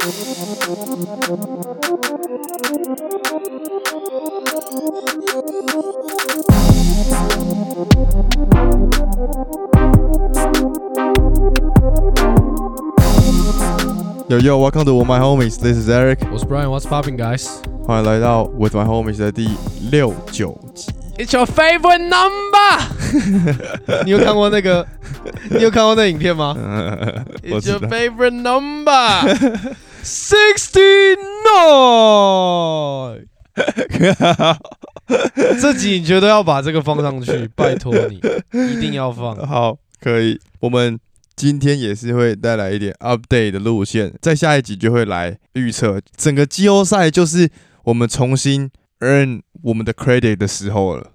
Yo yo, welcome to my homies. This is Eric. 我是 Brian，What's popping, guys? 欢迎来到 With My Homies 的第六九集。 It's your favorite number 。你有看过那个？你有看过那影片吗我？It's 知 your 道。 favorite number sixty nine。这集你觉得要把这个放上去，拜托你，一定要放。好，可以。我们今天也是会带来一点 update 的路线，在下一集就会来预测整个季后赛，就是我们重新 earn 我们的 credit 的时候了。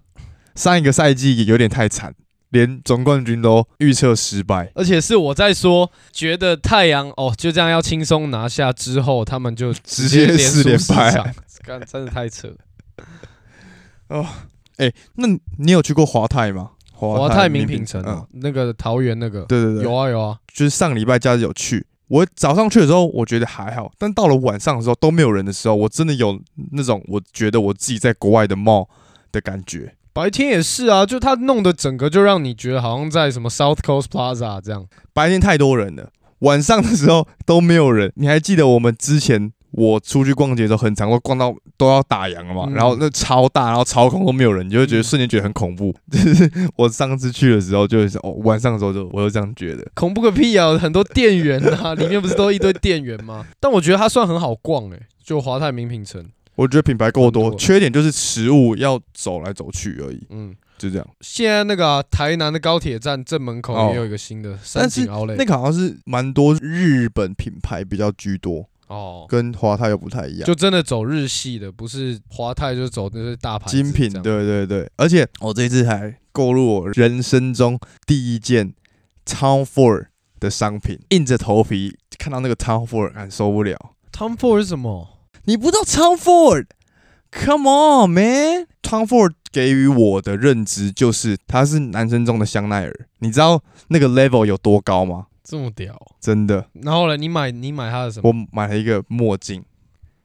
上一个赛季也有点太惨，连总冠军都预测失败。而且是我在说，觉得太阳哦就这样要轻松拿下之后，他们就直接连四连败干真的太扯了。哦哎、那你有去过华泰吗？华泰名品城嗯哦，那个桃园那个，对对对，有啊有啊，就是上礼拜假日有去。我早上去的时候，我觉得还好，但到了晚上的时候都没有人的时候，我真的有那种我觉得我自己在国外的 mall 的感觉。白天也是啊，就他弄的整个就让你觉得好像在什么 South Coast Plaza 这样。白天太多人了，晚上的时候都没有人。你还记得我们之前我出去逛街的时候，很常会逛到都要打烊了嘛？嗯然后那超大，然后超空都没有人，你就会觉得嗯瞬间觉得很恐怖。就是我上次去的时候，就是哦，晚上的时候就我就这样觉得。恐怖个屁啊！很多店员啊，里面不是都一堆店员吗？但我觉得它算很好逛诶、就华泰名品城。我觉得品牌够多，多缺点就是食物要走来走去而已，嗯，就这样。现在那个啊、台南的高铁站正门口哦也有一个新的三但是井奥莱。那个好像是蛮多日本品牌比较居多，哦，跟华泰又不太一样。就真的走日系的，不是华泰就走那些大牌精品，对对对，而且我这次还购入我人生中第一件 Tom Ford 的商品，硬着头皮看到那个 Tom Ford，感受不了。Tom Ford 是什么？你不知道 Tom Ford？Come on, man! Tom Ford 给予我的认知就是他是男生中的香奈儿。你知道那个 level 有多高吗？这么屌？真的，然后呢？你买你买他的什么？我买了一个墨镜，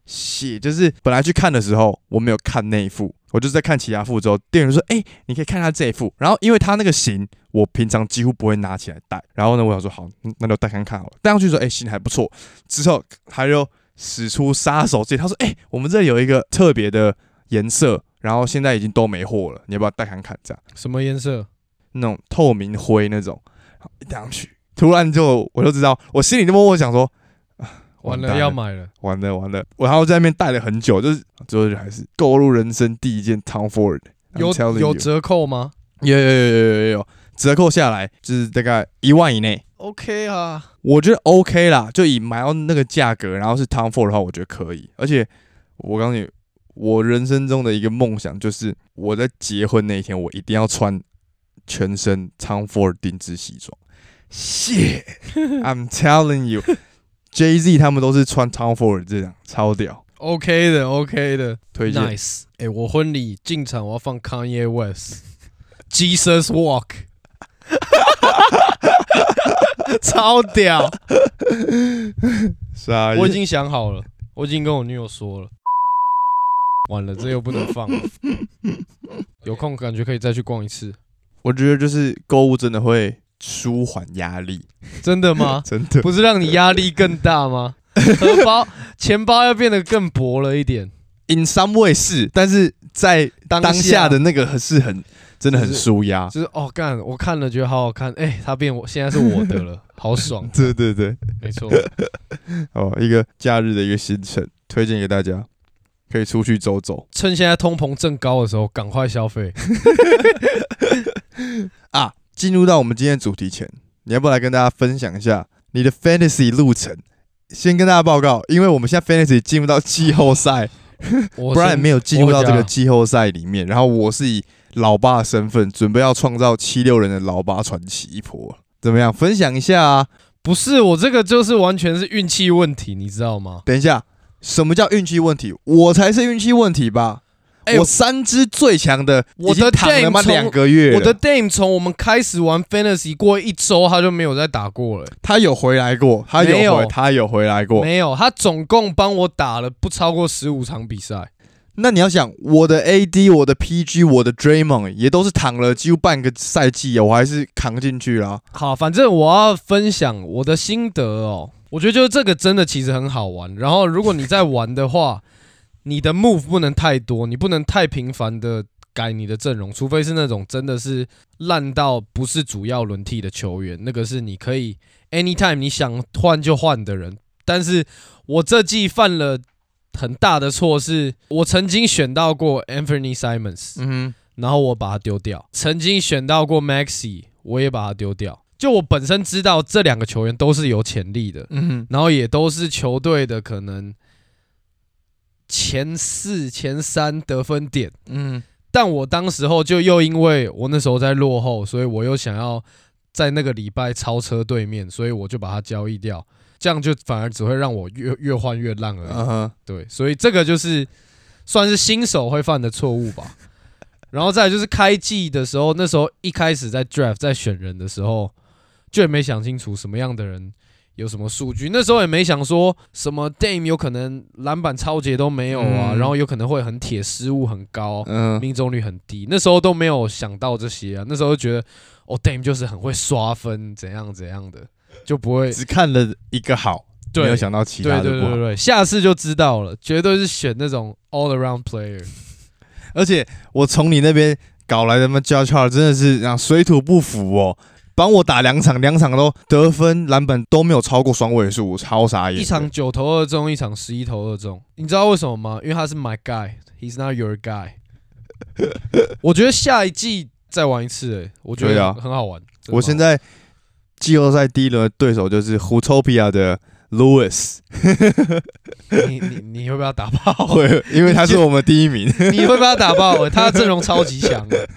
写就是本来去看的时候我没有看那一副，我就是在看其他副之后，店员说：“哎、你可以看他这一副。”然后因为他那个型，我平常几乎不会拿起来戴。然后呢，我想说好，嗯那就戴看看好了。戴上去说：“哎、型还不错。”之后他就使出杀手锏，他说：“哎、我们这里有一个特别的颜色，然后现在已经都没货了，你要不要带看看？”这样什么颜色？那种透明灰那种，好一戴上去，突然就我就知道，我心里就默默想说。啊完蛋了要买了。完了完了，我然后在那边待了很久，就是最后就还是购入人生第一件 Tom Ford，有有折扣吗有有有有有有有折扣下来就是大概一万以内，？OK 啊，我觉得 OK 啦，就以买到那个价格，然后是 Tom Ford 的话，我觉得可以。而且我告诉你，我人生中的一个梦想就是我在结婚那一天，我一定要穿全身 Tom Ford 定制西装。谢，I'm telling you，Jay Z 他们都是穿 Tom Ford 这样，超屌，OK 的，OK 的推荐。，Nice。哎、我婚礼进场我要放 Kanye West，Jesus Walk，超屌！傻眼我已经想好了，我已经跟我女友说了。完了，这又不能放了。有空感觉可以再去逛一次。我觉得就是购物真的会舒缓压力，真的吗？真的。不是让你压力更大吗？荷包、钱包要变得更薄了一点。In some way 是，但是在当当下的那个是很真的很舒压。就是哦，干，我看了觉得好好看，哎、它变我现在是我的了，好爽。对对对，没错，哦，一个假日的一个行程，推荐给大家，可以出去走走趁现在通膨正高的时候，赶快消费。啊。进入到我们今天主题前，你要不要来跟大家分享一下你的 fantasy 路程？先跟大家报告，因为我们现在 fantasy 进入到季后赛，我不然先没有进入到这个季后赛里面。然后我是以老爸的身份，准备要创造七六人的老爸传奇一波，怎么样？分享一下啊！不是我这个就是完全是运气问题，你知道吗？等一下，什么叫运气问题？我才是运气问题吧？哎我三支最强的，我的躺了从两个月我的 Dame 从我们开始玩 Fantasy 过一周，他就没有再打过了。他有回来过，他有回有回，他有回来过。没有，他总共帮我打了不超过十五场比赛。那你要想，我的 AD、我的 PG、我的 Draymond 也都是躺了几乎半个赛季啊，我还是扛进去了。好，反正我要分享我的心得哦。我觉得就是这个真的其实很好玩。然后如果你在玩的话，你的 move 不能太多，你不能太频繁的改你的阵容，除非是那种真的是烂到不是主要轮替的球员，那个是你可以 anytime 你想换就换的人。但是我这季犯了很大的错，是我曾经选到过 Anthony Simons，嗯哼然后我把它丢掉。曾经选到过 Maxi，我也把它丢掉。就我本身知道这两个球员都是有潜力的，，嗯哼，然后也都是球队的可能前四、前三得分点。嗯但我当时候就又因为我那时候在落后，所以我又想要在那个礼拜超车对面，所以我就把它交易掉。这样就反而只会让我越越换越烂而已。对，所以这个就是算是新手会犯的错误吧。然后再来就是开季的时候，那时候一开始在 draft 在选人的时候，就也没想清楚什么样的人有什么数据。那时候也没想说什么 Dame 有可能篮板超节都没有啊，嗯然后有可能会很铁，失误很高，嗯，命中率很低。那时候都没有想到这些啊。那时候就觉得哦，Dame 就是很会刷分，怎样怎样的，就不会只看了一个好，没有想到其他的不好。对对对，下次就知道了，绝对是选那种 all around player。而且我从你那边搞来的嘛 j u d 真的是让水土不服哦。帮我打两场，两场都得分篮板都没有超过双位数，超傻眼。一场九投二中，一场十一投二中，你知道为什么吗？因为他是 my guy，he's not your guy。我觉得下一季再玩一次、欸，我觉得很好玩。我现在季后赛第一轮的对手就是 Hutopia 的 Lewis，很好玩你你你会不要打爆？会，因为他是我们第一名。你会被他打爆、欸？他的阵容超级强的，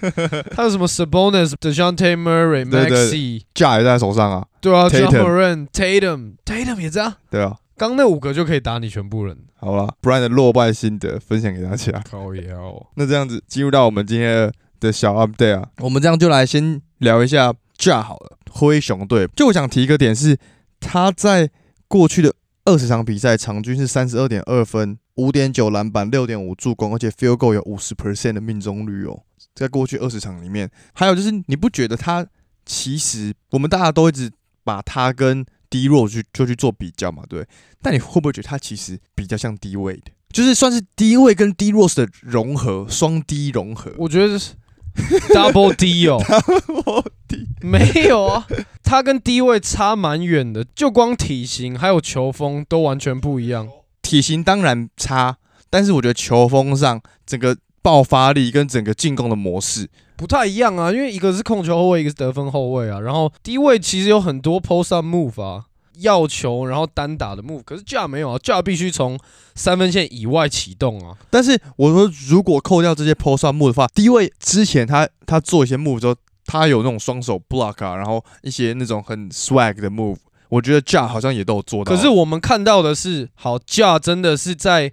他有什么 Sabonis、Dejounte Murray、Maxi，架也在手上啊，对啊 j o h n Tatum Moran、Tatum、Tatum 也这样，对啊。刚那五个就可以打你全部人。好了，不然的落败心得分享给大家。靠腰，那这样子进入到我们今天的小 update 啊，我们这样就来先聊一下 Ja 好了，灰熊队。就我想提一个点是，他在过去的二十场比赛，场均是三十二点二分、五点九篮板、六点五助攻，而且 field goal 有五十 percent 的命中率哦。在过去二十场里面，还有就是你不觉得他其实我们大家都一直把他跟 dro 去就去做比较嘛，对？但你会不会觉得他其实比较像 D 位的就是算是 D 位跟 DRO 的融合，双 D 融合？我觉得是 Double D 哦。没有啊，他跟低位差蛮远的，就光体型还有球风都完全不一样。体型当然差，但是我觉得球风上整个爆发力跟整个进攻的模式，不太一样啊，因为一个是控球后卫，一个是得分后卫啊。然后低位其实有很多 post up move 啊，要球然后单打的 move，可是 Ja 没有啊，Ja 必须从三分线以外启动啊。但是我说如果扣掉这些 post up move 的话，第一位之前他他做一些 move 之后，他有那种双手 block 啊，然后一些那种很 swag 的 move，我觉得 Ja 好像也都有做到。可是我们看到的是，好 Ja 真的是在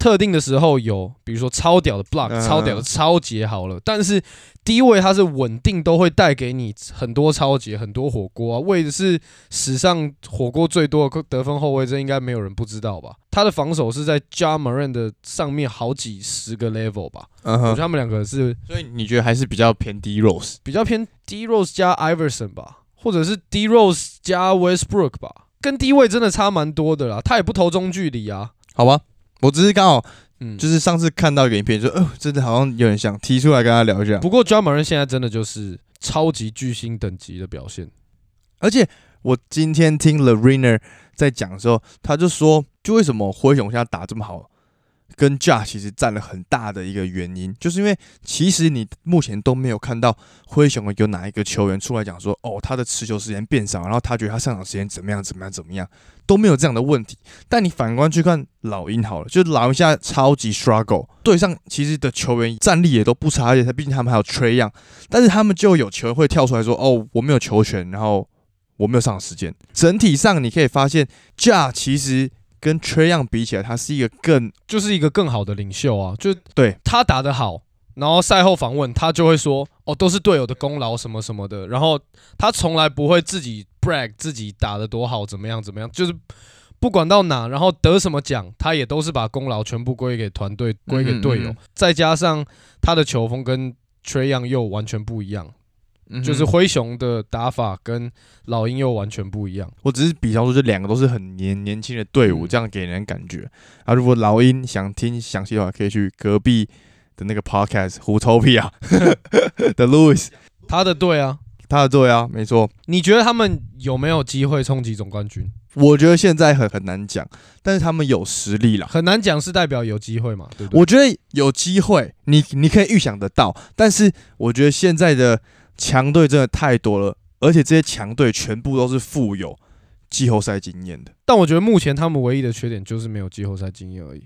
特定的时候有，比如说超屌的 block、嗯超屌的超节好了，但是低位它是稳定都会带给你很多超节、很多火锅啊。位置是史上火锅最多的得分后卫，这应该没有人不知道吧？他的防守是在 Ja Moran 的上面好几十个 level 吧？嗯哼，我觉得他们两个是所以你觉得还是比较偏 D Rose？比较偏 D Rose 加 Iverson 吧，或者是 D Rose 加 Westbrook 吧，跟低位真的差蛮多的啦。他也不投中距离啊，好吧，我只是刚好嗯，就是上次看到一个影片，就哦，真的好像有点像，提出来跟他聊一下。不过 John Moran 现在真的就是超级巨星等级的表现。而且我今天听 l a r i n e r 在讲的时候，他就说，就为什么灰熊现在打这么好，跟 Ja 其实占了很大的一个原因，就是因为其实你目前都没有看到灰熊有哪一个球员出来讲说，哦，他的持球时间变少，然后他觉得他上场时间怎么样怎么样怎么样，都没有这样的问题。但你反观去看老鹰好了，就老鹰现在超级 struggle，对上其实的球员战力也都不差，而且他毕竟他们还有 Trey Young，但是他们就有球员会跳出来说，哦，我没有球权，然后我没有上场时间。整体上你可以发现，Ja 其实跟 Trey Young 比起来，他是一个更就是一个更好的领袖啊，就对。他打得好，然后赛后访问他就会说，哦，都是队友的功劳什么什么的，然后他从来不会自己 brag 自己打得多好，怎么样怎么样，就是不管到哪，然后得什么奖，他也都是把功劳全部归给团队，归给队友，嗯嗯再加上他的球风跟 Trey Young 又完全不一样，就是灰熊的打法跟老鹰又完全不一样。我只是比方说，这两个都是很年年轻的队伍，嗯这样给人感觉。啊，如果老鹰想听详细的话，可以去隔壁的那个 podcast 胡 Topia 的 Louis，他的队啊，他的队啊，没错。你觉得他们有没有机会冲击总冠军？我觉得现在很很难讲，但是他们有实力了。很难讲，是代表有机会嘛？对不对？我觉得有机会，你你可以预想得到，但是我觉得现在的强队真的太多了，而且这些强队全部都是富有季后赛经验的，但我觉得目前他们唯一的缺点就是没有季后赛经验而已。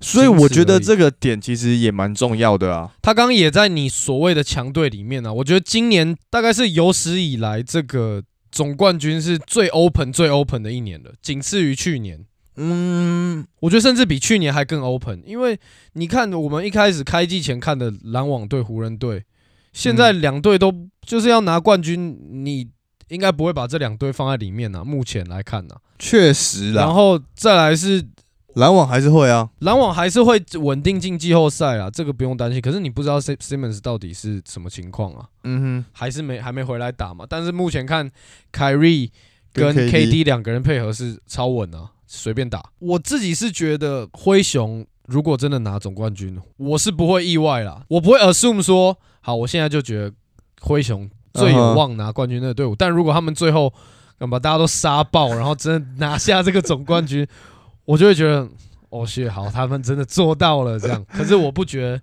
所以我觉得这个点其实也蛮重要的啊。他刚刚也在你所谓的强队里面呢、啊。我觉得今年大概是有史以来这个总冠军是最 open、最 open 的一年了，仅次于去年。嗯，我觉得甚至比去年还更 open，因为你看我们一开始开季前看的篮网队、湖人队，现在两队都就是要拿冠军，你应该不会把这两队放在里面啊。目前来看呢、确实啦。然后再来是篮网还是会啊，篮网还是会稳定进季后赛啊，这个不用担心。可是你不知道 Sim- Simmons 到底是什么情况啊，嗯哼还是没还没回来打嘛？但是目前看凯瑞跟跟 KD 两个人配合是超稳啊，随便打。我自己是觉得灰熊如果真的拿总冠军，我是不会意外啦，我不会 assume 说好，我现在就觉得灰熊最有望拿冠军的队伍。但如果他们最后敢把大家都杀爆，然后真的拿下这个总冠军，我就会觉得 哦，谢好，他们真的做到了这样。可是我不觉得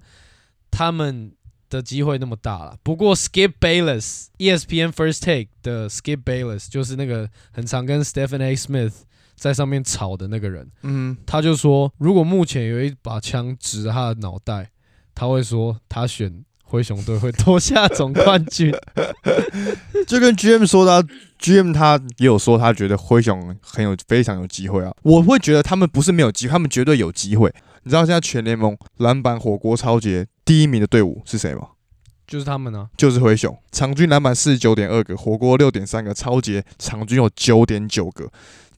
他们的机会那么大了。不过 Skip Bayless，ESPN First Take 的 Skip Bayless 就是那个很常跟 Stephen A. Smith 在上面吵的那个人，嗯，他就说，如果目前有一把枪指着他的脑袋，他会说他选灰熊队会夺下总冠军。就跟 GM 说的啊、GM 他也有说他觉得灰熊很有非常有机会啊。我会觉得他们不是没有机会，他们绝对有机会。你知道现在全联盟篮板火锅超级第一名的队伍是谁吗？就是他们呢、就是灰熊，场均篮板四十九点二个，火锅六点三个，超级场均有九点九个，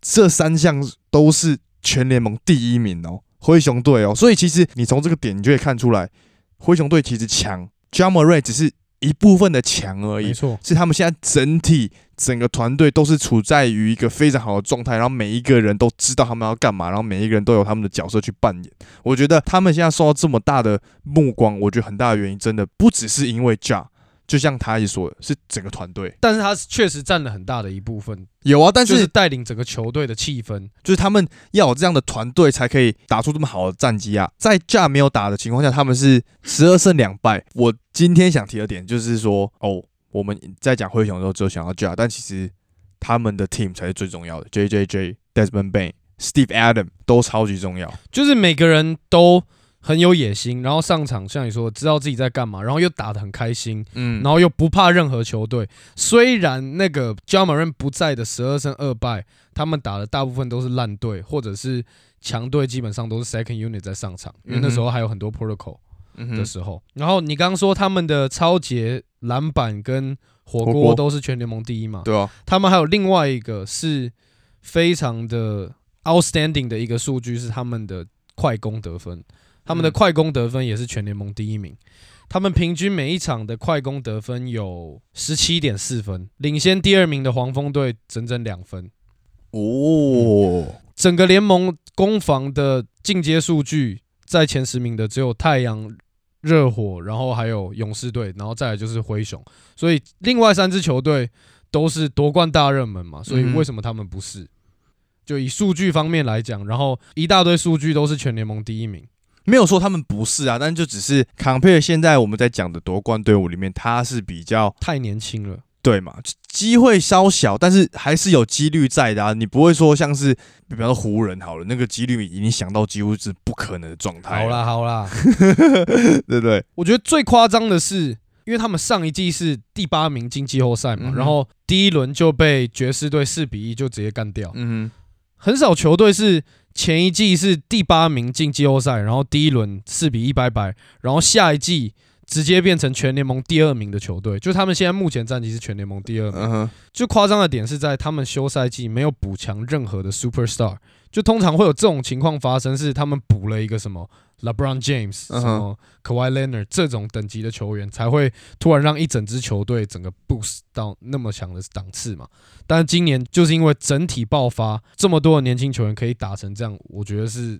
这三项都是全联盟第一名哦，灰熊队哦。所以其实你从这个点，你就可以看出来，灰熊队其实强 j a m a r a y 只是一部分的强而已，没错，是他们现在整体整个团队都是处在于一个非常好的状态，然后每一个人都知道他们要干嘛，然后每一个人都有他们的角色去扮演。我觉得他们现在受到这么大的目光，我觉得很大的原因真的不只是因为 Ja，就像他也说的，是整个团队但是他确实占了很大的一部分，有啊，但就是是带领整个球队的气氛。就是他们要有这样的团队才可以打出这么好的战绩啊。在 Ja 没有打的情况下，他们是十二胜两败。我今天想提的点就是说，哦，我们在讲灰熊的时候只有想到 Ja，但其实他们的 team 才是最重要的，J J J、Desmond Bain、Steve Adam 都超级重要。就是每个人都很有野心，然后上场像你说，知道自己在干嘛，然后又打得很开心，嗯然后又不怕任何球队。虽然那个 j a m a r n 不在的十二胜二败，他们打的大部分都是烂队，或者是强队，基本上都是 second unit 在上场，因为那时候还有很多 protocol 的时候。然后你刚刚说他们的超节、篮板跟火锅都是全联盟第一嘛？对啊，他们还有另外一个是非常的 outstanding 的一个数据，是他们的快攻得分。他们的嗯快攻得分也是全联盟第一名。他们平均每一场的快攻得分有十七点四分，领先第二名的黄蜂队整整两分。哦，整个联盟攻防的进阶数据，在前十名的只有太阳、热火，然后还有勇士队，然后再来就是灰熊。所以另外三支球队都是夺冠大热门嘛，所以为什么他们不是？就以数据方面来讲，然后一大堆数据都是全联盟第一名。没有说他们不是啊，但就只是 compare 现在我们在讲的夺冠队伍里面，他是比较太年轻了，对嘛，机会稍小，但是还是有几率在的啊。你不会说像是，比方说湖人好了，那个几率已经想到几乎是不可能的状态。好啦，好啦，对不对？我觉得最夸张的是，因为他们上一季是第八名进季后赛嘛，嗯然后第一轮就被爵士队四比一就直接干掉。嗯很少球队是前一季是第八名进季后赛，然后第一轮四比一拜拜，然后下一季直接变成全联盟第二名的球队，就他们现在目前战绩是全联盟第二名。嗯哼，最夸张的点是在他们休赛季没有补强任何的 superstar，就通常会有这种情况发生，是他们补了一个什么 LeBron James、什么 Kawhi Leonard 这种等级的球员，才会突然让一整支球队整个 boost 到那么强的档次嘛。但是今年就是因为整体爆发，这么多的年轻球员可以打成这样，我觉得是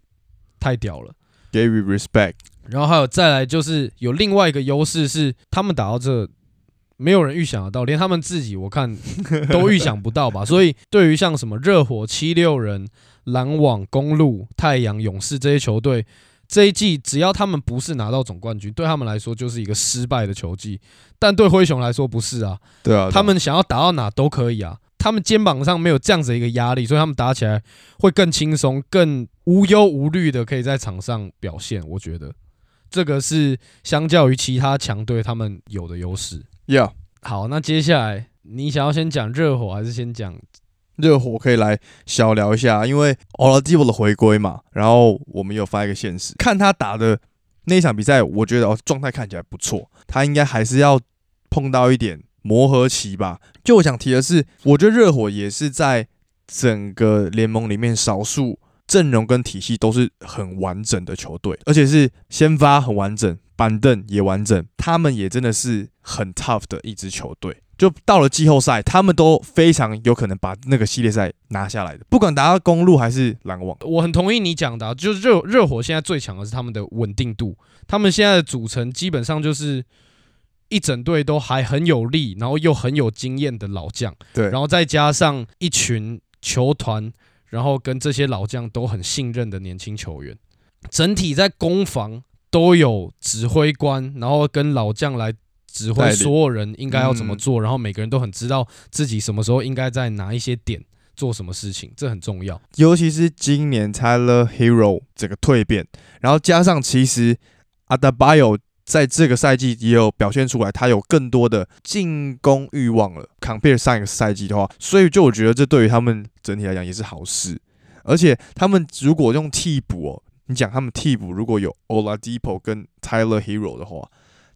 太屌了。给予 respect。然后还有再来就是有另外一个优势是，他们打到这，没有人预想得到，连他们自己我看都预想不到吧。所以对于像什么热火、七六人、篮网、公路、太阳、勇士这些球队，这一季只要他们不是拿到总冠军，对他们来说就是一个失败的球季。但对灰熊来说不是啊，对啊，他们想要打到哪都可以啊。他们肩膀上没有这样子的一个压力，所以他们打起来会更轻松、更无忧无虑的，可以在场上表现。我觉得这个是相较于其他强队他们有的优势。Yeah，好，那接下来你想要先讲热火，还是先讲？热火可以来小聊一下，因为 Oladipo 的回归嘛，然后我们有发一个现实，看他打的那一场比赛，我觉得哦状态看起来不错，他应该还是要碰到一点磨合期吧。就我想提的是，我觉得热火也是在整个联盟里面少数阵容跟体系都是很完整的球队，而且是先发很完整，板凳也完整，他们也真的是很 tough 的一支球队。就到了季后赛，他们都非常有可能把那个系列赛拿下来的，不管打到公路还是篮网。我很同意你讲的啊、就是热热火现在最强的是他们的稳定度，他们现在的组成基本上就是一整队都还很有力，然后又很有经验的老将。对，然后再加上一群球团，然后跟这些老将都很信任的年轻球员，整体在攻防都有指挥官，然后跟老将来指挥所有人应该要怎么嗯做，然后每个人都很知道自己什么时候应该在哪一些点做什么事情，这很重要。尤其是今年 Tyler Hero 这个蜕变，然后加上其实 Adabayo 在这个赛季也有表现出来，他有更多的进攻欲望了。compare 上一个赛季的话，所以就我觉得这对于他们整体来讲也是好事。而且他们如果用替补哦，你讲他们替补如果有 Oladipo 跟 Tyler Hero 的话，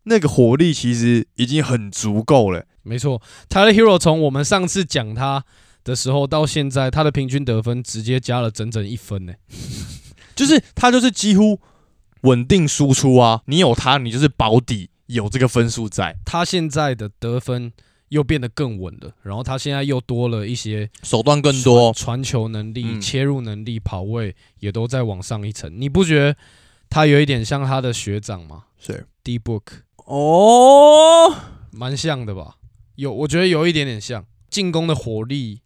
那个火力其实已经很足够了。没错，Tyler Hero 从我们上次讲他的时候到现在，他的平均得分直接加了整整一分呢。就是他就是几乎稳定输出啊，你有他，你就是保底，有这个分数在，他现在的得分又变得更稳了，然后他现在又多了一些手段更多。传传球能力、嗯切入能力、跑位也都在往上一层。你不觉得他有一点像他的学长吗是？D Book 哦，蛮像的吧？有，我觉得有一点点像，进攻的火力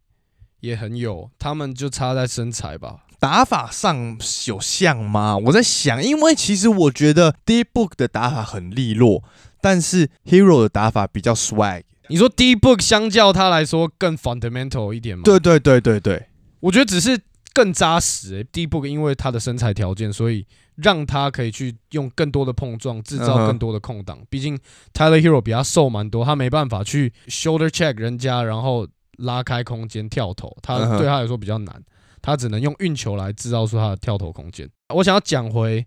也很有，他们就差在身材吧。打法上有像吗？我在想，因为其实我觉得 Deep Book 的打法很利落，但是 Hero 的打法比较 swag。你说 D Book 相较他来说更 fundamental 一点吗？对对对对对，我觉得只是更扎实、欸。D Book 因为他的身材条件，所以让他可以去用更多的碰撞，制造更多的空档。毕竟 Tyler Hero 比他瘦蛮多，他没办法去 shoulder check 人家，然后拉开空间跳投，他对他来说比较难。他只能用运球来制造出他的跳投空间。我想要讲回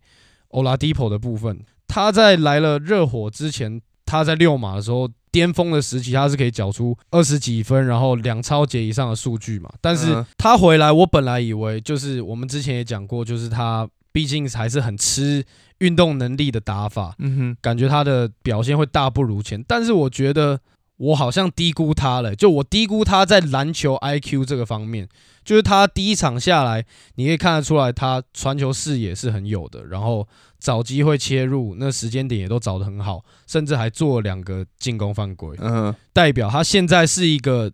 Oladipo 的部分，他在来了热火之前，他在六马的时候巅峰的时期，他是可以缴出二十几分，然后两超节以上的数据嘛。但是嗯他回来，我本来以为就是我们之前也讲过，就是他毕竟还是很吃运动能力的打法，嗯哼，感觉他的表现会大不如前。但是我觉得我好像低估他了，就我低估他在篮球 IQ 这个方面，就是他第一场下来，你可以看得出来他传球视野是很有的，然后找机会切入，那时间点也都找得很好，甚至还做了两个进攻犯规。嗯哼，代表他现在是一个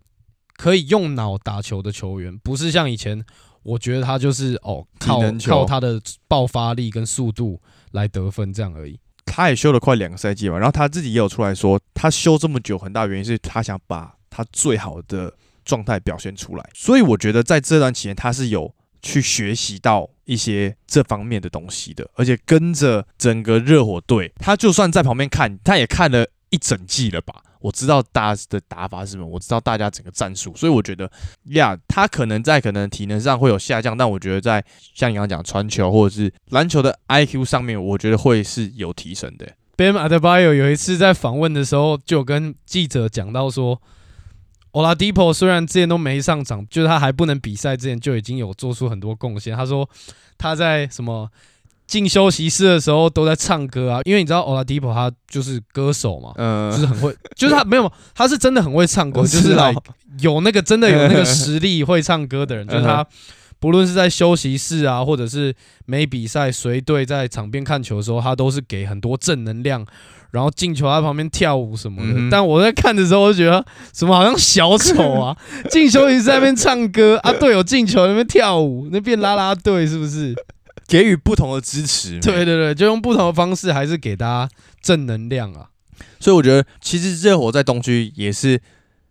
可以用脑打球的球员，不是像以前，我觉得他就是哦靠靠他的爆发力跟速度来得分这样而已。他也休了快两个赛季嘛，然后他自己也有出来说，他休这么久，很大原因是他想把他最好的状态表现出来。所以我觉得在这段期间，他是有去学习到一些这方面的东西的，而且跟着整个热火队，他就算在旁边看，他也看了一整季了吧。我知道大家的打法是什么，我知道大家整个战术，所以我觉得呀，他可能在可能体能上会有下降，但我觉得在像你刚讲传球或者是篮球的 IQ 上面，我觉得会是有提升的。Bam Adebayo 有一次在访问的时候，就跟记者讲到说，Oladipo 虽然之前都没上场，就是他还不能比赛之前就已经有做出很多贡献。他说他在什么进休息室的时候都在唱歌啊，因为你知道 Oladipo 他就是歌手嘛，嗯、就是很会，就是他没有，他是真的很会唱歌，就是来有那个真的有那个实力会唱歌的人，就是他不论是在休息室啊，或者是没比赛随队在场边看球的时候，他都是给很多正能量，然后进球在旁边跳舞什么的。嗯但我在看的时候，我就觉得什么好像小丑啊，进休息室在那边唱歌啊，队友进球在那边跳舞，那变拉拉队是不是？给予不同的支持。对对对，就用不同的方式，还是给大家正能量啊。所以我觉得其实热火在东区也是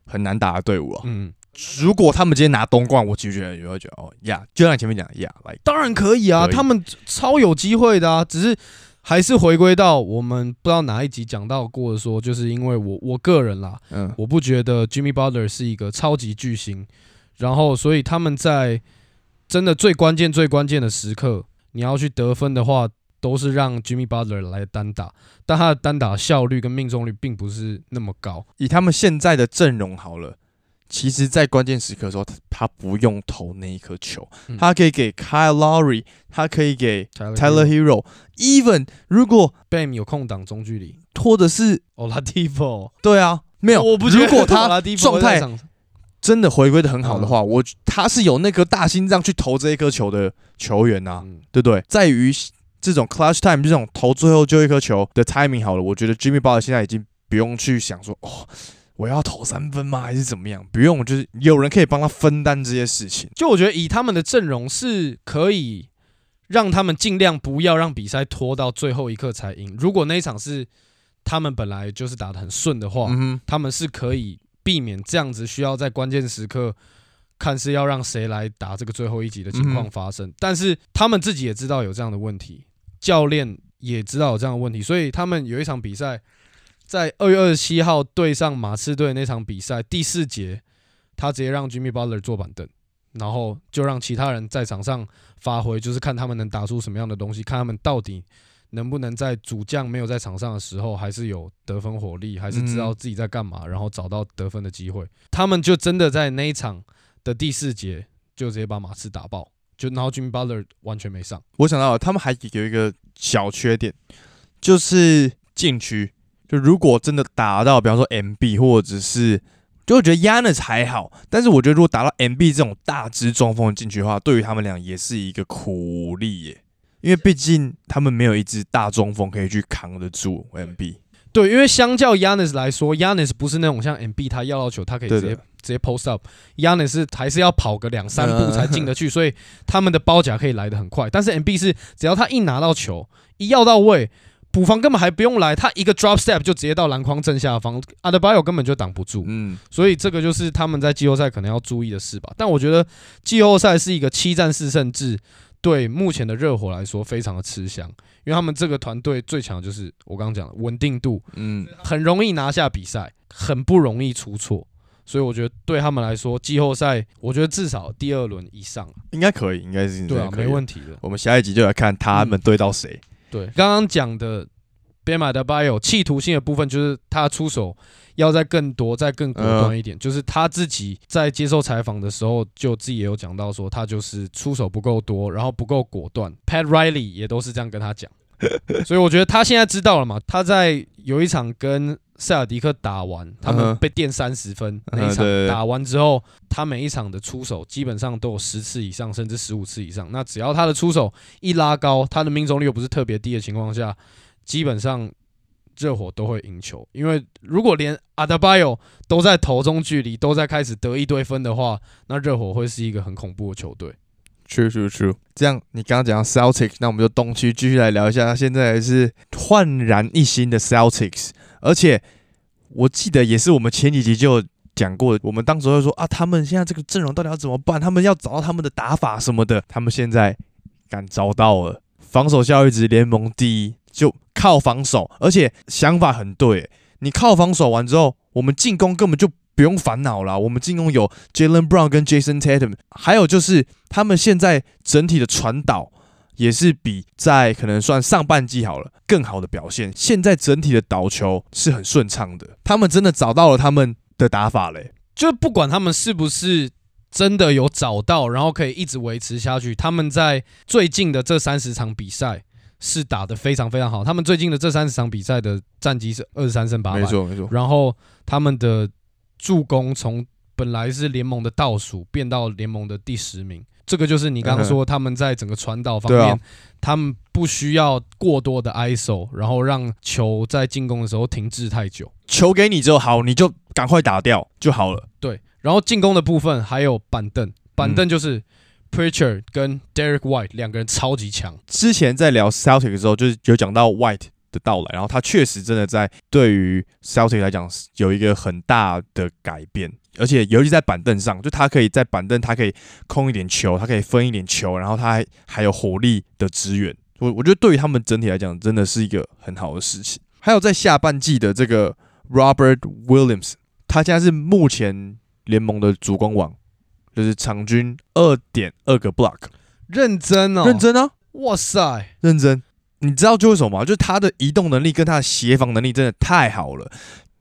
很难打的队伍啊。嗯，如果他们今天拿东冠，我其实觉得也会觉得哦呀，就像你前面讲呀，来，当然可以啊，以他们超有机会的啊，只是还是回归到我们不知道哪一集讲到过的说，就是因为我我个人啦，嗯我不觉得 Jimmy Butler 是一个超级巨星，然后所以他们在真的最关键最关键的时刻，你要去得分的话，都是让 Jimmy Butler 来单打，但他的单打效率跟命中率并不是那么高。以他们现在的阵容好了，其实，在关键时刻的时候，他他不用投那一颗球，嗯。他可以给 Kyle Lowry，他可以给 Tyler Tyler Hero，even 如果 Bam 有空档中距离。或者是，Oladipo。对啊，没有，我不如果他 状态上真的回归的很好的话，我他是有那颗大心脏去投这一颗球的球员呐、嗯对不对？在于这种 clutch time 这种投最后就一颗球的 timing 好了，我觉得 Jimmy Butler 现在已经不用去想说哦，我要投三分吗？还是怎么样？不用，就是有人可以帮他分担这些事情。就我觉得以他们的阵容是可以让他们尽量不要让比赛拖到最后一刻才赢。如果那一场是他们本来就是打得很顺的话，嗯，他们是可以避免这样子需要在关键时刻看是要让谁来打这个最后一集的情况嗯发生。但是他们自己也知道有这样的问题，教练也知道有这样的问题，所以他们有一场比赛，在二月二十七号对上马刺队那场比赛第四节，他直接让 Jimmy Butler 坐板凳。然后就让其他人在场上发挥，就是看他们能打出什么样的东西，看他们到底能不能在主将没有在场上的时候，还是有得分火力，还是知道自己在干嘛，然后找到得分的机会。他们就真的在那一场的第四节就直接把马刺打爆，就然后 Jimmy Butler 完全没上。我想到了他们还有一个小缺点，就是禁区。就如果真的打到，比方说 MB 或者是，就我觉得 Yanis 还好，但是我觉得如果打到 MB 这种大只中锋的禁区的话，对于他们俩也是一个苦力耶。因为毕竟他们没有一支大中锋可以去扛得住 MB。对，因为相较 Yanis 来说，Yanis 不是那种像 MB 他要到球他可以直接直接 post up，Yanis 是还是要跑个两三步嗯才进得去，所以他们的包夹可以来得很快。但是 MB 是只要他一拿到球，一要到位，补防根本还不用来，他一个 drop step 就直接到篮筐正下方，Adebayo 根本就挡不住。嗯，所以这个就是他们在季后赛可能要注意的事吧。但我觉得季后赛是一个七战四胜制，对目前的热火来说非常的吃香，因为他们这个团队最强的就是我刚刚讲的稳定度，嗯，很容易拿下比赛，很不容易出错。所以我觉得对他们来说，季后赛我觉得至少第二轮以上，应该可以，应该是对啊，没题。问题的。我们下一集就来看他们对到谁。对，刚刚讲的 b e m a 的 bio 企图性的部分，就是他出手要再更多、再更果断一点。就是他自己在接受采访的时候，就自己也有讲到说，他就是出手不够多，然后不够果断。Pat Riley 也都是这样跟他讲，所以我觉得他现在知道了嘛。他在有一场跟塞尔迪克打完，他们被垫三十分那一场打完之后，他每一场的出手基本上都有十次以上，甚至十五次以上。那只要他的出手一拉高，他的命中率又不是特别低的情况下，基本上热火都会赢球。因为如果连阿德巴约都在投中距离，都在开始得一堆分的话，那热火会是一个很恐怖的球队。True, true, true。这样，你刚刚讲到 Celtics，那我们就东区继续来聊一下，现在是焕然一新的 Celtics，而且我记得也是我们前几集就讲过，我们当时会说啊，他们现在这个阵容到底要怎么办？他们要找到他们的打法什么的，他们现在敢找到了，防守效率值联盟第一，就靠防守，而且想法很对。你靠防守完之后，我们进攻根本就不用烦恼了。我们进攻有 Jalen Brown 跟 Jason Tatum，还有就是他们现在整体的传导也是比在可能算上半季好了更好的表现。现在整体的导球是很顺畅的，他们真的找到了他们的打法嘞。就不管他们是不是真的有找到，然后可以一直维持下去，他们在最近的这三十场比赛是打得非常非常好。他们最近的这三十场比赛的战绩是二十三胜八败，没错没错，然后他们的助攻从本来是联盟的倒数变到联盟的第十名。这个就是你刚刚说他们在整个传导方面，他们不需要过多的 ISO，然后让球在进攻的时候停滞太久。球给你之后好，你就赶快打掉就好了。对，然后进攻的部分还有板凳，板凳就是 Preacher 跟 Derek White 两个人超级强。之前在聊 Celtic 的时候，就是有讲到 White 的到来，然后他确实真的在对于 Celtic 来讲有一个很大的改变，而且尤其在板凳上，就他可以在板凳，他可以控一点球，他可以分一点球，然后他还还有火力的支援。我我觉得对于他们整体来讲，真的是一个很好的事情。还有在下半季的这个 Robert Williams，他现在是目前联盟的主攻王，就是场均二点二个 block，认真哦，认，真啊！哇塞！认真，你知道就是什么吗？就是他的移动能力跟他的协防能力真的太好了。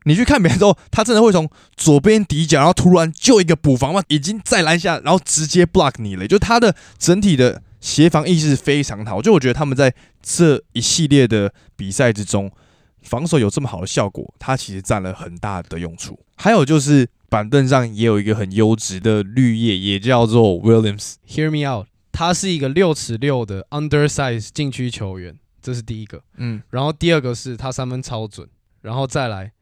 你去看比赛之后，他真的会从左边底角，然后突然就一个补防嘛，已经在篮下，然后直接 block 你了。就他的整体的协防意识非常好。就我觉得他们在这一系列的比赛之中，防守有这么好的效果，他其实占了很大的用处。还有就是板凳上也有一个很优质的绿叶，也叫做 Williams。Hear me out，他是一个六尺六的 undersize 禁区球员，这是第一个。嗯，然后第二个是他三分超准，然后再来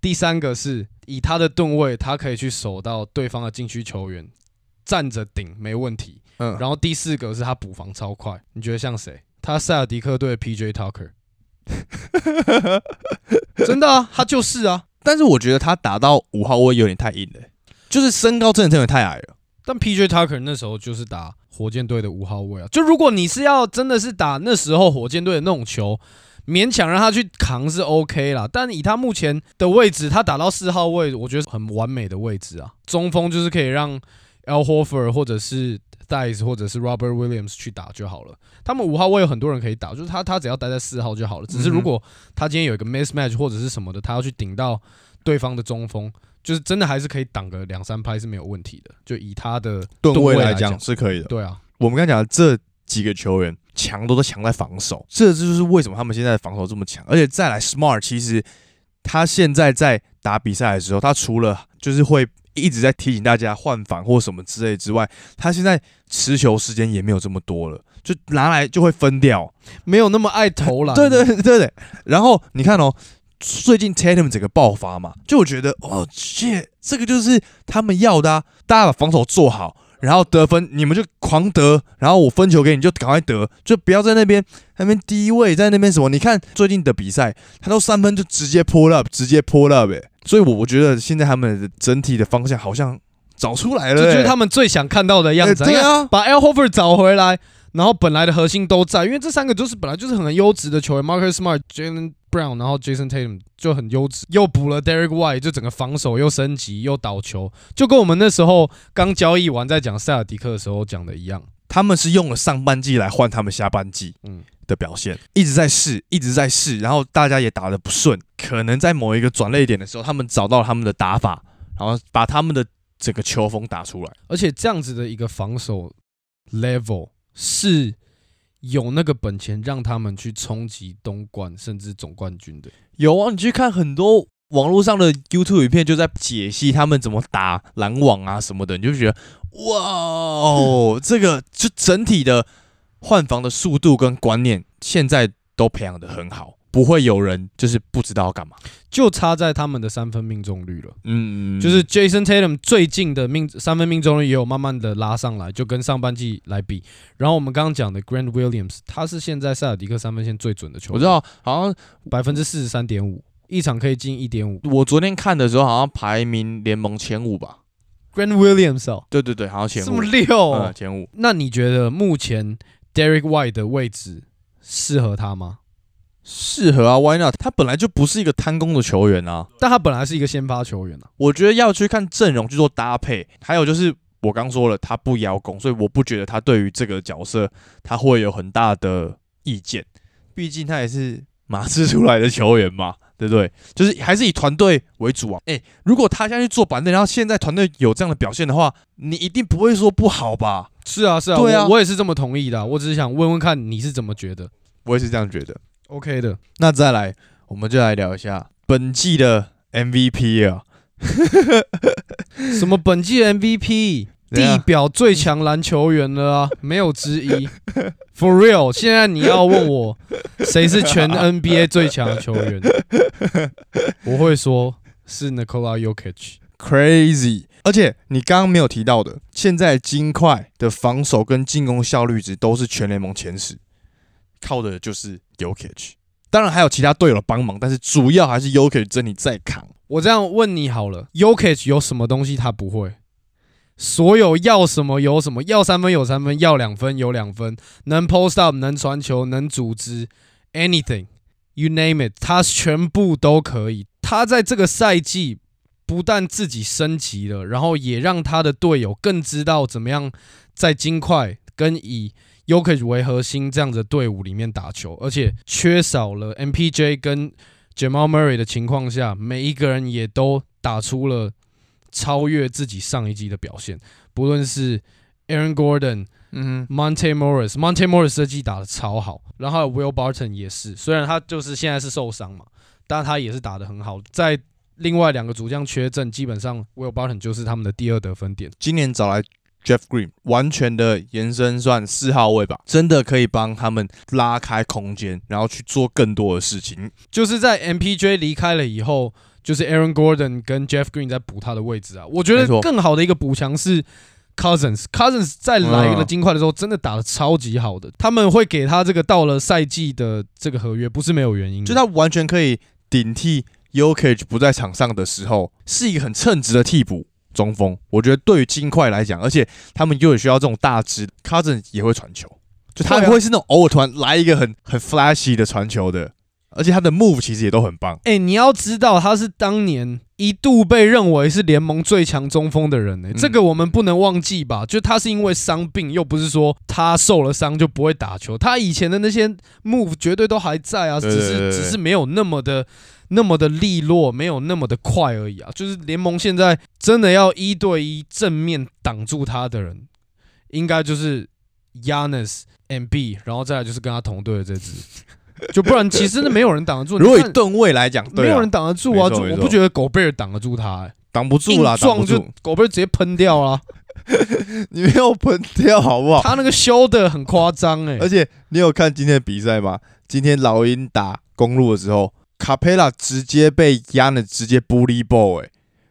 第三个是以他的吨位，他可以去守到对方的禁区球员，站着顶没问题。嗯，然后第四个是他补防超快，你觉得像谁？他塞尔迪克队的 PJ Tucker，真的啊，他就是啊。但是我觉得他打到五号位有点太硬了，就是身高真的真的太矮了。但 PJ Tucker 那时候就是打火箭队的五号位啊。就如果你是要真的是打那时候火箭队的那种球，勉强让他去扛是 OK 啦。但以他目前的位置，他打到四号位，我觉得很完美的位置啊。中锋就是可以让 L Hofer 或者是 Dice 或者是 Robert Williams 去打就好了。他们五号位有很多人可以打，就是他他只要待在四号就好了。只是如果他今天有一个 mismatch 或者是什么的，他要去顶到对方的中锋，就是真的还是可以挡个两三拍是没有问题的。就以他的吨位来讲讲是可以的。对啊，我们刚才讲这几个球员强都是强在防守，这就是为什么他们现在的防守这么强。而且再来 Smart，其实他现在在打比赛的时候，他除了就是会一直在提醒大家换防或什么之类之外，他现在持球时间也没有这么多了，就拿来就会分掉。没有那么爱投篮。对对对对对。然后你看哦，最近 Tatum 整个爆发嘛，就我觉得哦，shit，这个就是他们要的啊！大家把防守做好，然后得分你们就狂得，然后我分球给你就赶快得，就不要在那边那边低位，在那边什么？你看最近的比赛，他都三分就直接 pull up，直接 pull up，哎，所以我我觉得现在他们的整体的方向好像找出来了、欸，这就是他们最想看到的样子对啊，把 Al Horford 找回来，然后本来的核心都在，因为这三个就是本来就是很优质的球员，Marcus Smart、Jalen Brown，然后 Jason Tatum 就很优质，又补了 Derek White，就整个防守又升级又倒球，就跟我们那时候刚交易完在讲塞尔迪克的时候讲的一样。他们是用了上半季来换他们下半季嗯，的表现，一直在试，一直在试，然后大家也打得不顺，可能在某一个转捩点的时候，他们找到了他们的打法，然后把他们的整个球风打出来。而且这样子的一个防守 level 是有那个本钱让他们去冲击东冠甚至总冠军的。有啊，你去看很多网络上的 YouTube 影片，就在解析他们怎么打篮网啊什么的，你就觉得哇哦，这个就整体的换防的速度跟观念，现在都培养的很好，不会有人就是不知道要干嘛。就差在他们的三分命中率了。嗯，就是 Jason Tatum 最近的命三分命中率也有慢慢的拉上来，就跟上半季来比。然后我们刚刚讲的 Grant Williams，他是现在塞尔迪克三分线最准的球员，我知道，好像百分之四十三点五，一场可以进一点五。我昨天看的时候，好像排名联盟前五吧。Grant Williams 哦，对对对，好像前五这么，六、哦嗯，前五。那你觉得目前 Derek White 的位置适合他吗？适合啊，Why not？他本来就不是一个贪功的球员啊。但他本来是一个先发球员啊。我觉得要去看阵容去做搭配，还有就是我刚说了，他不邀功，所以我不觉得他对于这个角色他会有很大的意见。毕竟他也是马刺出来的球员嘛，对不对？就是还是以团队为主啊。诶，如果他现在去做板凳，然后现在团队有这样的表现的话，你一定不会说不好吧？是啊，是啊，对啊我我也是这么同意的啊。我只是想问问看你是怎么觉得我也是这样觉得。？OK 的，那再来，我们就来聊一下本季的 MVP 啊。什么本季 MVP 地表最强篮球员了啊，没有之一。For real，现在你要问我谁是全 NBA 最强的球员，我会说是 Nikola Jokic。crazy。而且你刚刚没有提到的，现在金块的防守跟进攻效率值都是全联盟前十，靠的就是 Yokich。当然还有其他队友的帮忙，但是主要还是 Yokich 真理在扛。我这样问你好了，Yokich 有什么东西他不会？所有要什么有什么，要三分有三分，要两分有两分，能 post up 能传球能组织，anything you name it，他全部都可以。他在这个赛季不但自己升级了，然后也让他的队友更知道怎么样在金块跟以 Jokic 为核心这样子的队伍里面打球，而且缺少了 MPJ 跟 Jamal Murray 的情况下，每一个人也都打出了超越自己上一季的表现，不论是 Aaron Gordon、嗯 Monte Morris，Monte Morris 这季打的超好，然后 Will Barton 也是，虽然他就是现在是受伤嘛，但他也是打的很好。在另外两个主将缺阵，基本上 Will Barton 就是他们的第二得分点。今年找来 Jeff Green，完全的延伸算四号位吧，真的可以帮他们拉开空间，然后去做更多的事情。就是在 MPJ 离开了以后，就是 Aaron Gordon 跟 Jeff Green 在补他的位置啊。我觉得更好的一个补强是 Cousins，Cousins 在来了嗯金块的时候，真的打的超级好的。他们会给他这个到了赛季的这个合约，不是没有原因。就他完全可以顶替 Yokage 不在场上的时候，是一个很称职的替补中锋。我觉得对于金块来讲，而且他们又有需要这种大只，Cousin 也会传球，就他不会是那种偶尔突然来一个很很 flashy 的传球的，而且他的 move 其实也都很棒。哎、你要知道，他是当年一度被认为是联盟最强中锋的人呢、嗯这个我们不能忘记吧？就他是因为伤病，又不是说他受了伤就不会打球，他以前的那些 move 绝对都还在啊，对只是只是没有那么的那么的利落，没有那么的快而已啊。就是联盟现在真的要一对一正面挡住他的人，应该就是 Yanis and B，然后再来就是跟他同队的这支，就不然其实真的没有人挡得住。如果以你看吨位来讲，没有人挡得住啊！我不觉得狗贝尔挡得住他、欸，挡不住啦，撞就。狗贝尔直接喷掉啊。你没有喷掉好不好？他那个修的很夸张哎，而且你有看今天的比赛吗？今天老鹰打公路的时候，卡佩拉直接被压了，直接 bully ball 哎、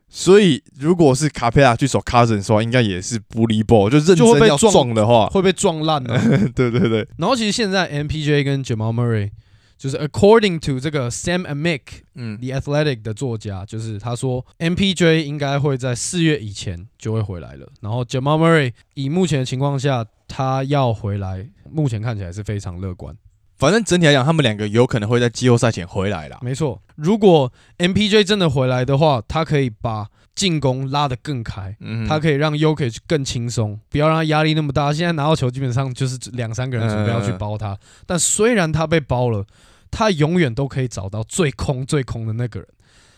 所以如果是卡佩拉去守 Cousins 的话，应该也是 bully ball，就认真要就会被撞撞的话，会被撞烂 的。对对对，然后其实现在 MPJ 跟 Jamal Murray 就是 according to 这个 Sam Amick 嗯，The Athletic 的作家，就是他说 MPJ 应该会在四月以前就会回来了。然后 Jamal Murray 以目前的情况下，他要回来，目前看起来是非常乐观。反正整体来讲，他们两个有可能会在季后赛前回来啦。没错，如果 MPJ 真的回来的话，他可以把进攻拉得更开，嗯，他可以让 Yokich 更轻松，不要让他压力那么大。现在拿到球基本上就是两三个人准备要去包他，但虽然他被包了，他永远都可以找到最空最空的那个人，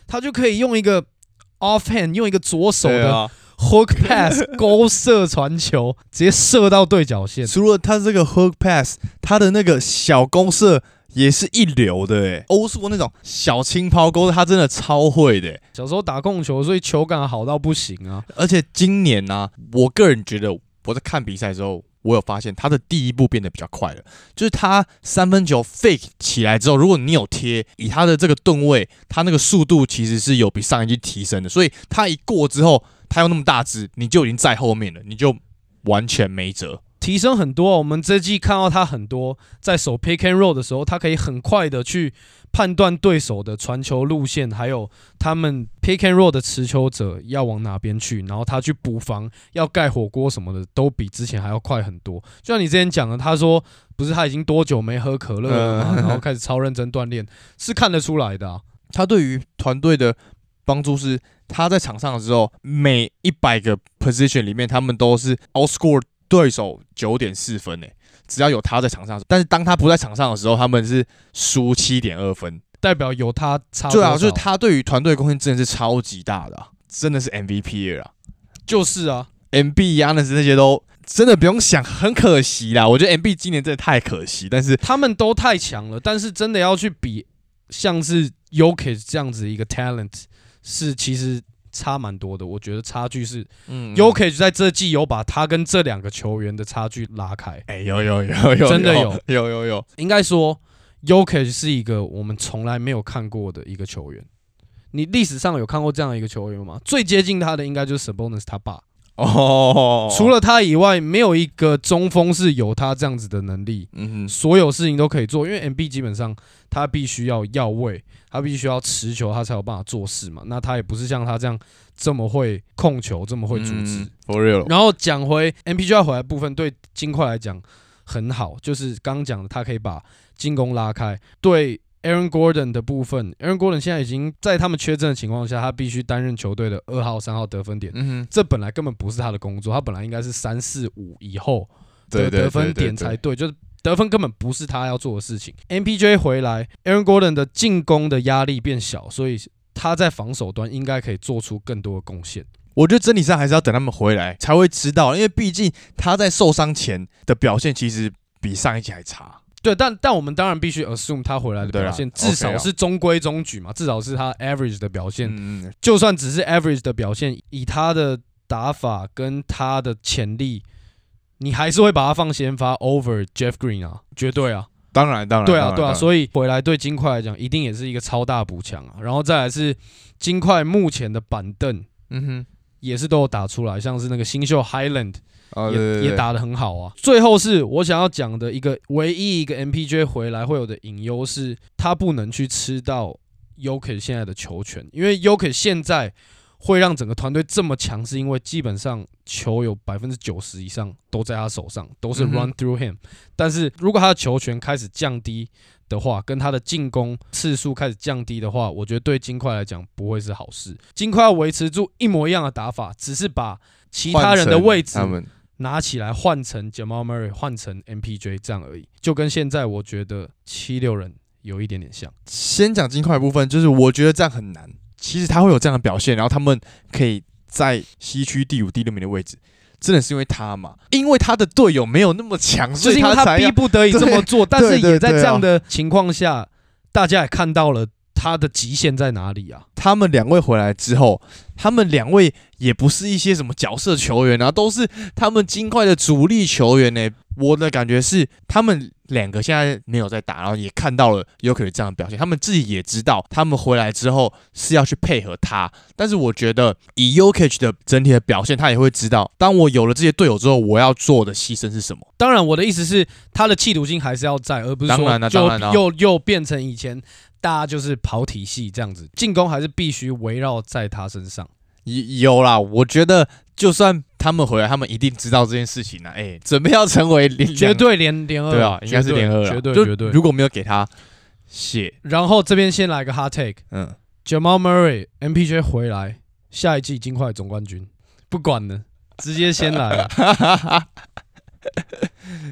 他就可以用一个 offhand 用一个左手的啊，hook pass 勾射传球，直接射到对角线。除了他这个 hook pass，他的那个小攻射也是一流的诶、欧速那种小轻抛勾，他真的超会的、欸。小时候打控球，所以球感好到不行啊。而且今年呢、我个人觉得我在看比赛之后，我有发现他的第一步变得比较快了，就是他三分球 fake 起来之后，如果你有贴，以他的这个吨位，他那个速度其实是有比上一季提升的，所以他一过之后，他又那么大只，你就已经在后面了，你就完全没辙。提升很多、哦。我们这季看到他很多在守 pick and roll 的时候，他可以很快的去判断对手的传球路线，还有他们 pick and roll 的持球者要往哪边去，然后他去补防、要盖火锅什么的，都比之前还要快很多。就像你之前讲的，他说不是他已经多久没喝可乐了吗？嗯然后开始超认真锻炼，是看得出来的、啊。他对于团队的帮助是，他在场上的时候，每一百个 position 里面，他们都是 outscore 对手九点四分诶。只要有他在场上，但是当他不在场上的时候，他们是输七点二分。代表有他差对啊，就是他对于团队贡献真的是超级大的、啊，真的是 MVP 了啊。就是啊，MB、Yanis 那些都真的不用想，很可惜啦。我觉得 MB 今年真的太可惜，但是他们都太强了，但是真的要去比像是 Yoke 这样子一个 talent，是其实差蛮多的。我觉得差距是嗯 Yoke 在这季有把他跟这两个球员的差距拉开。哎、有有有有，真的有有有有有，应该说 Yoke 是一个我们从来没有看过的一个球员。你历史上有看过这样一个球员吗？最接近他的应该就是 Sabonis 他爸，哦，除了他以外，没有一个中锋是有他这样子的能力。嗯哼，所有事情都可以做，因为 MB 基本上他必须要要位，他必须要持球，他才有办法做事嘛。那他也不是像他这样这么会控球，这么会组织。嗯，for real，然后讲回 MPG 回来的部分，对金块来讲很好，就是刚刚讲的，他可以把进攻拉开。对 Aaron Gordon 的部分，Aaron Gordon 现在已经在他们缺阵的情况下，他必须担任球队的二号、三号得分点。嗯哼，这本来根本不是他的工作，他本来应该是三四五以后的得分点才对，就是得分根本不是他要做的事情。MPJ 回来，Aaron Gordon 的进攻的压力变小，所以他在防守端应该可以做出更多的贡献。我觉得整体上还是要等他们回来才会知道，因为毕竟他在受伤前的表现其实比上一季还差。对，但但我们当然必须 assume 他回来的表现至少啊是中规中矩嘛，至少是他 average 的表现。就算只是 average 的表现，以他的打法跟他的潜力，你还是会把他放先发 over Jeff Green 啊，绝对啊。当然当然，对啊，对啊，所以回来对金块来讲，一定也是一个超大补强啊。然后再来是金块目前的板凳嗯哼，也是都有打出来，像是那个新秀 Highland 哦也也打得很好啊。最后是我想要讲的一个唯一一个 MPJ 回来会有的隐忧是，他不能去吃到 Yoke 现在的球权，因为 Yoke 现在会让整个团队这么强，是因为基本上球有百分之九十以上都在他手上，都是 run through him。但是如果他的球权开始降低的话，跟他的进攻次数开始降低的话，我觉得对金块来讲不会是好事。金块要维持住一模一样的打法，只是把其他人的位置他们拿起来换成 Jamal Murray，换成 MPJ 这样而已，就跟现在我觉得七六人有一点点像。先讲金块部分，就是我觉得这样很难。其实他会有这样的表现，然后他们可以在西区第五、第六名的位置，真的是因为他嘛？因为他的队友没有那么强，所以就是他才逼不得已这么做，但是也在这样的情况下，大家也看到了他的极限在哪里啊。他们两位回来之后，他们两位也不是一些什么角色球员啊，都是他们金块的主力球员呢、我的感觉是，他们两个现在没有在打，然后也看到了 y o k 这样的表现，他们自己也知道，他们回来之后是要去配合他。但是我觉得以 y o k 的整体的表现，他也会知道，当我有了这些队友之后，我要做的牺牲是什么。当然，我的意思是，他的企图心还是要在，而不是说就又又变成以前大家就是跑体系这样子，进攻还是必须围绕在他身上。有有啦，我觉得就算他们回来，他们一定知道这件事情啊，哎、准备要成为连绝对连连二，对啊，应该是联合啦绝对绝对。如果没有给他血，然后这边先来个 hot take，嗯，Jamal Murray MPJ 回来，下一季金块总冠军，不管了，直接先来了。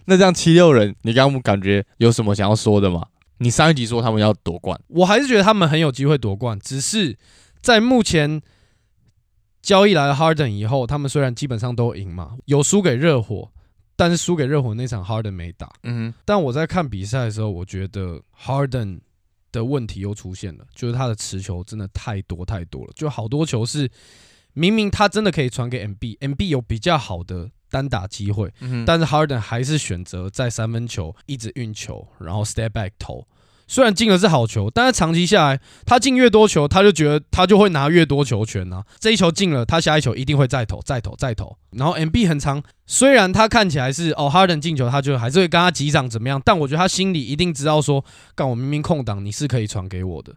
那这样七六人，你刚刚感觉有什么想要说的吗？你上一集说他们要夺冠，我还是觉得他们很有机会夺冠，只是在目前交易来了 Harden 以后，他们虽然基本上都赢嘛，有输给热火，但是输给热火那场 Harden 没打。嗯但我在看比赛的时候，我觉得 Harden 的问题又出现了，就是他的持球真的太多太多了，就好多球是明明他真的可以传给 MB，MB 有比较好的单打机会，嗯，但是 Harden 还是选择在三分球一直运球，然后 step back 投，虽然进的是好球，但是长期下来，他进越多球，他就觉得他就会拿越多球权啊。这一球进了，他下一球一定会再投、再投、再投。然后 M B 很长，虽然他看起来是哦，Harden 进球，他就还是会跟他击掌怎么样，但我觉得他心里一定知道说，干我明明空档，你是可以传给我的。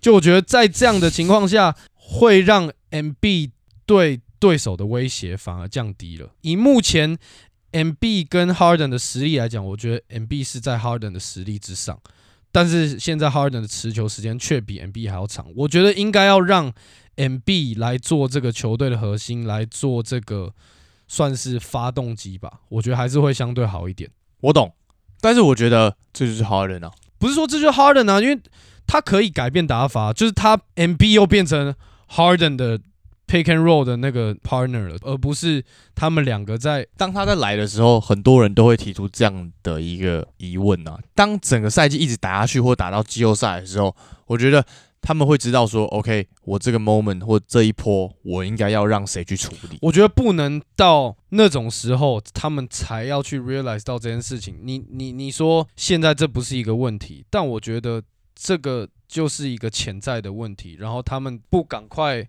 就我觉得在这样的情况下，会让 M B 对对手的威胁反而降低了。以目前 M B 跟 Harden 的实力来讲，我觉得 M B 是在 Harden 的实力之上。但是现在 Harden 的持球时间却比 M B 还要长，我觉得应该要让 M B 来做这个球队的核心，来做这个算是发动机吧。我觉得还是会相对好一点。我懂，但是我觉得这就是 Harden 啊，不是说这就是 Harden 啊，因为他可以改变打法，就是他 M B 又变成 Harden 的。Pick and roll 的那个 partner 了，而不是他们两个在当他在来的时候，很多人都会提出这样的一个疑问啊。当整个赛季一直打下去，或打到季后赛的时候，我觉得他们会知道说，OK，我这个 moment 或这一波，我应该要让谁去处理。我觉得不能到那种时候，他们才要去 realize 到这件事情。你你你说现在这不是一个问题，但我觉得这个就是一个潜在的问题。然后他们不赶快。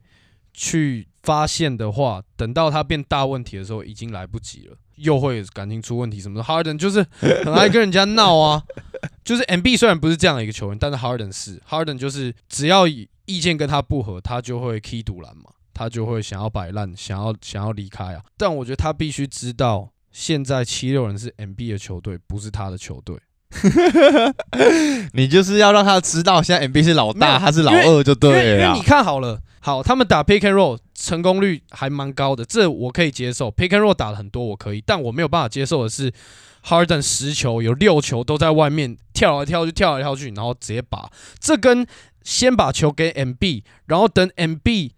去发现的话，等到他变大问题的时候，已经来不及了，又会感情出问题什么的。Harden 就是很爱跟人家闹啊，就是 MB 虽然不是这样的一个球员，但是 Harden 是 Harden 就是只要意见跟他不合，他就会 key 堵篮嘛，他就会想要摆烂，想要想要离开啊。但我觉得他必须知道，现在七六人是 MB 的球队，不是他的球队。你就是要让他知道，现在 MB 是老大，他是老二就对了。因为你看好了，好，他们打 pick and roll 成功率还蛮高的，这我可以接受。pick and roll 打的很多，我可以，但我没有办法接受的是，Harden 十球有六球都在外面跳来跳去，跳来跳去，然后直接把这跟先把球给 MB，然后等 MB。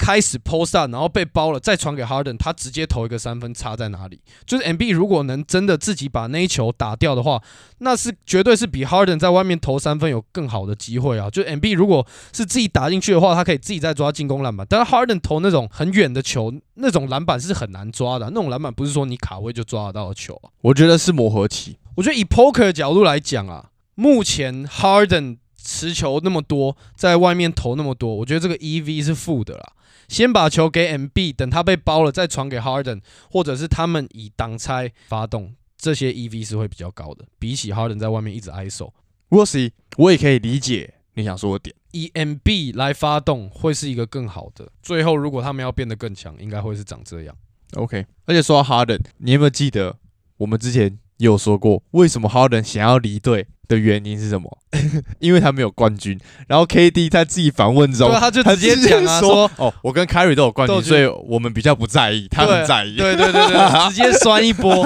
开始 post up，然后被包了，再传给 Harden，他直接投一个三分，差在哪里？就是 MB 如果能真的自己把那一球打掉的话，那是绝对是比 Harden 在外面投三分有更好的机会啊！就 MB 如果是自己打进去的话，他可以自己再抓进攻篮板，但是 Harden 投那种很远的球，那种篮板是很难抓的，那种篮板不是说你卡位就抓得到的球啊。我觉得是磨合期。我觉得以 poker 的角度来讲啊，目前 Harden 持球那么多，在外面投那么多，我觉得这个 EV 是负的啦。先把球给 MB，等他被包了再传给 Harden，或者是他们以挡拆发动，这些 EV 是会比较高的，比起 Harden 在外面一直挨手。我是我也可以理解你想说的点，以 MB 来发动会是一个更好的。最后如果他们要变得更强，应该会是长这样。OK，而且说到 Harden，你有没有记得我们之前有说过，为什么 Harden 想要离队？的原因是什么？因为他没有冠军。然后 KD 他自己访问中，他就直接讲啊，说：“哦，我跟 Carry 都有冠军，所以我们比较不在意，他很在意。”对对对对，直接酸一波。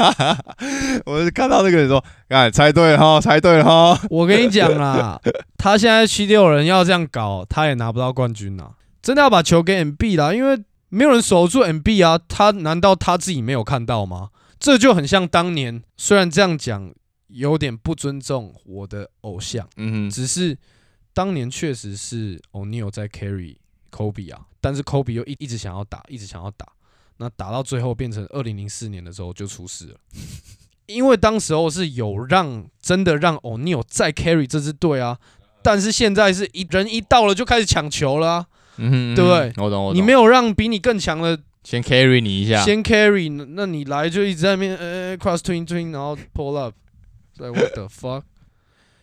我是看到那个人说：“哎，猜对了哈，猜对了哈。”我跟你讲啦，他现在七六人要这样搞，他也拿不到冠军呐！真的要把球给 MB 啦，因为没有人守住 MB 啊。他难道他自己没有看到吗？这就很像当年，虽然这样讲。有点不尊重我的偶像，嗯，只是当年确实是 O'Neal 在 carry Kobe 啊，但是 Kobe 又一一直想要打，一直想要打，那打到最后变成二零零四年的时候就出事了，因为当时候是有让真的让 O'Neal 再 carry 这支队啊，但是现在是一人一到了就开始抢球了，啊，嗯，对不对？我懂，我懂，你没有让比你更强的先 carry 你一下，先 carry，那你来就一直在面呃 cross twin twin，然后 pull up。对，What the fuck？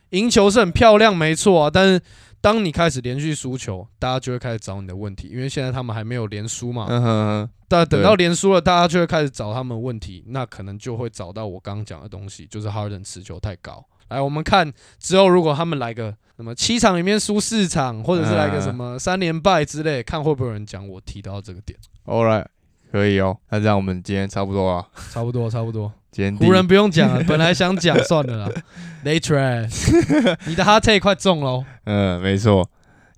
赢球是很漂亮，没错啊。但是当你开始连续输球，大家就会开始找你的问题，因为现在他们还没有连输嘛。嗯哼。但等到连输了，大家就会开始找他们问题，那可能就会找到我刚刚讲的东西，就是 Harden 持球太高。来，我们看之后，如果他们来个什么七场里面输四场，或者是来个什么三连败之类，看会不会有人讲我提到这个点。All right，可以哦。那这样我们今天差不多啊。差不多，差不多。湖人不用讲了，本来想讲算了啦。l a t r s 你的 hard take 快中喽。嗯，没错，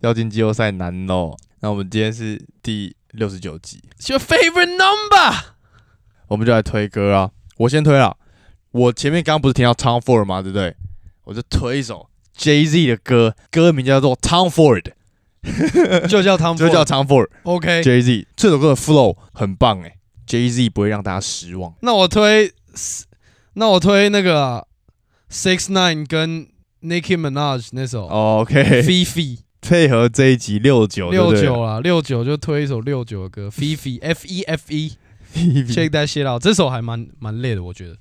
要进季后赛难喽。那我们今天是第六十九集，Your favorite number？我们就来推歌啊。我先推了，我前面刚刚不是听到 Tom Ford 吗？对不对？我就推一首 Jay Z 的歌，歌名叫做 Tom Ford，就叫 Tom，就叫 Tom Ford。OK，Jay Z 这首歌的 flow 很棒哎，Jay Z 不会让大家失望。那我推。那我推那个 Six Nine 跟 Nicki Minaj 那首哦 OK，Fifi 配合这一集六九六九啊，六九就推一首六九的歌 Fifi F E F E Check that shit out，这首还蛮蛮累的，我觉得。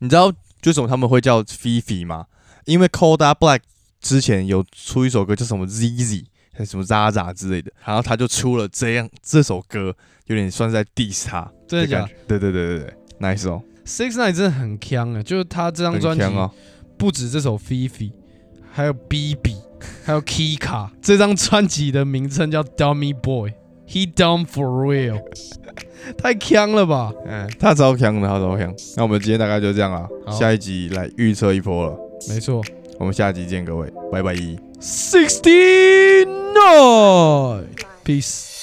你知道为什么他们会叫 Fifi 吗？因为 Coda Black 之前有出一首歌叫什么 ZZ，什么 Zaza 之类的，然后他就出了这样这首歌，有点算是在 diss 他真的假？对对对对对，nice 哦，？Six Nine 真的很强啊，就是他这张很专辑。不止这首 Fifi，还有 BB，还有 Kika。这张专辑的名称叫 Dummy Boy，He Dumb for Real，太强了吧？嗯，他超强的，他超强。那我们今天大概就这样了，下一集来预测一波了。没错我们下集见，各位，拜拜。，Sixty Nine，Peace。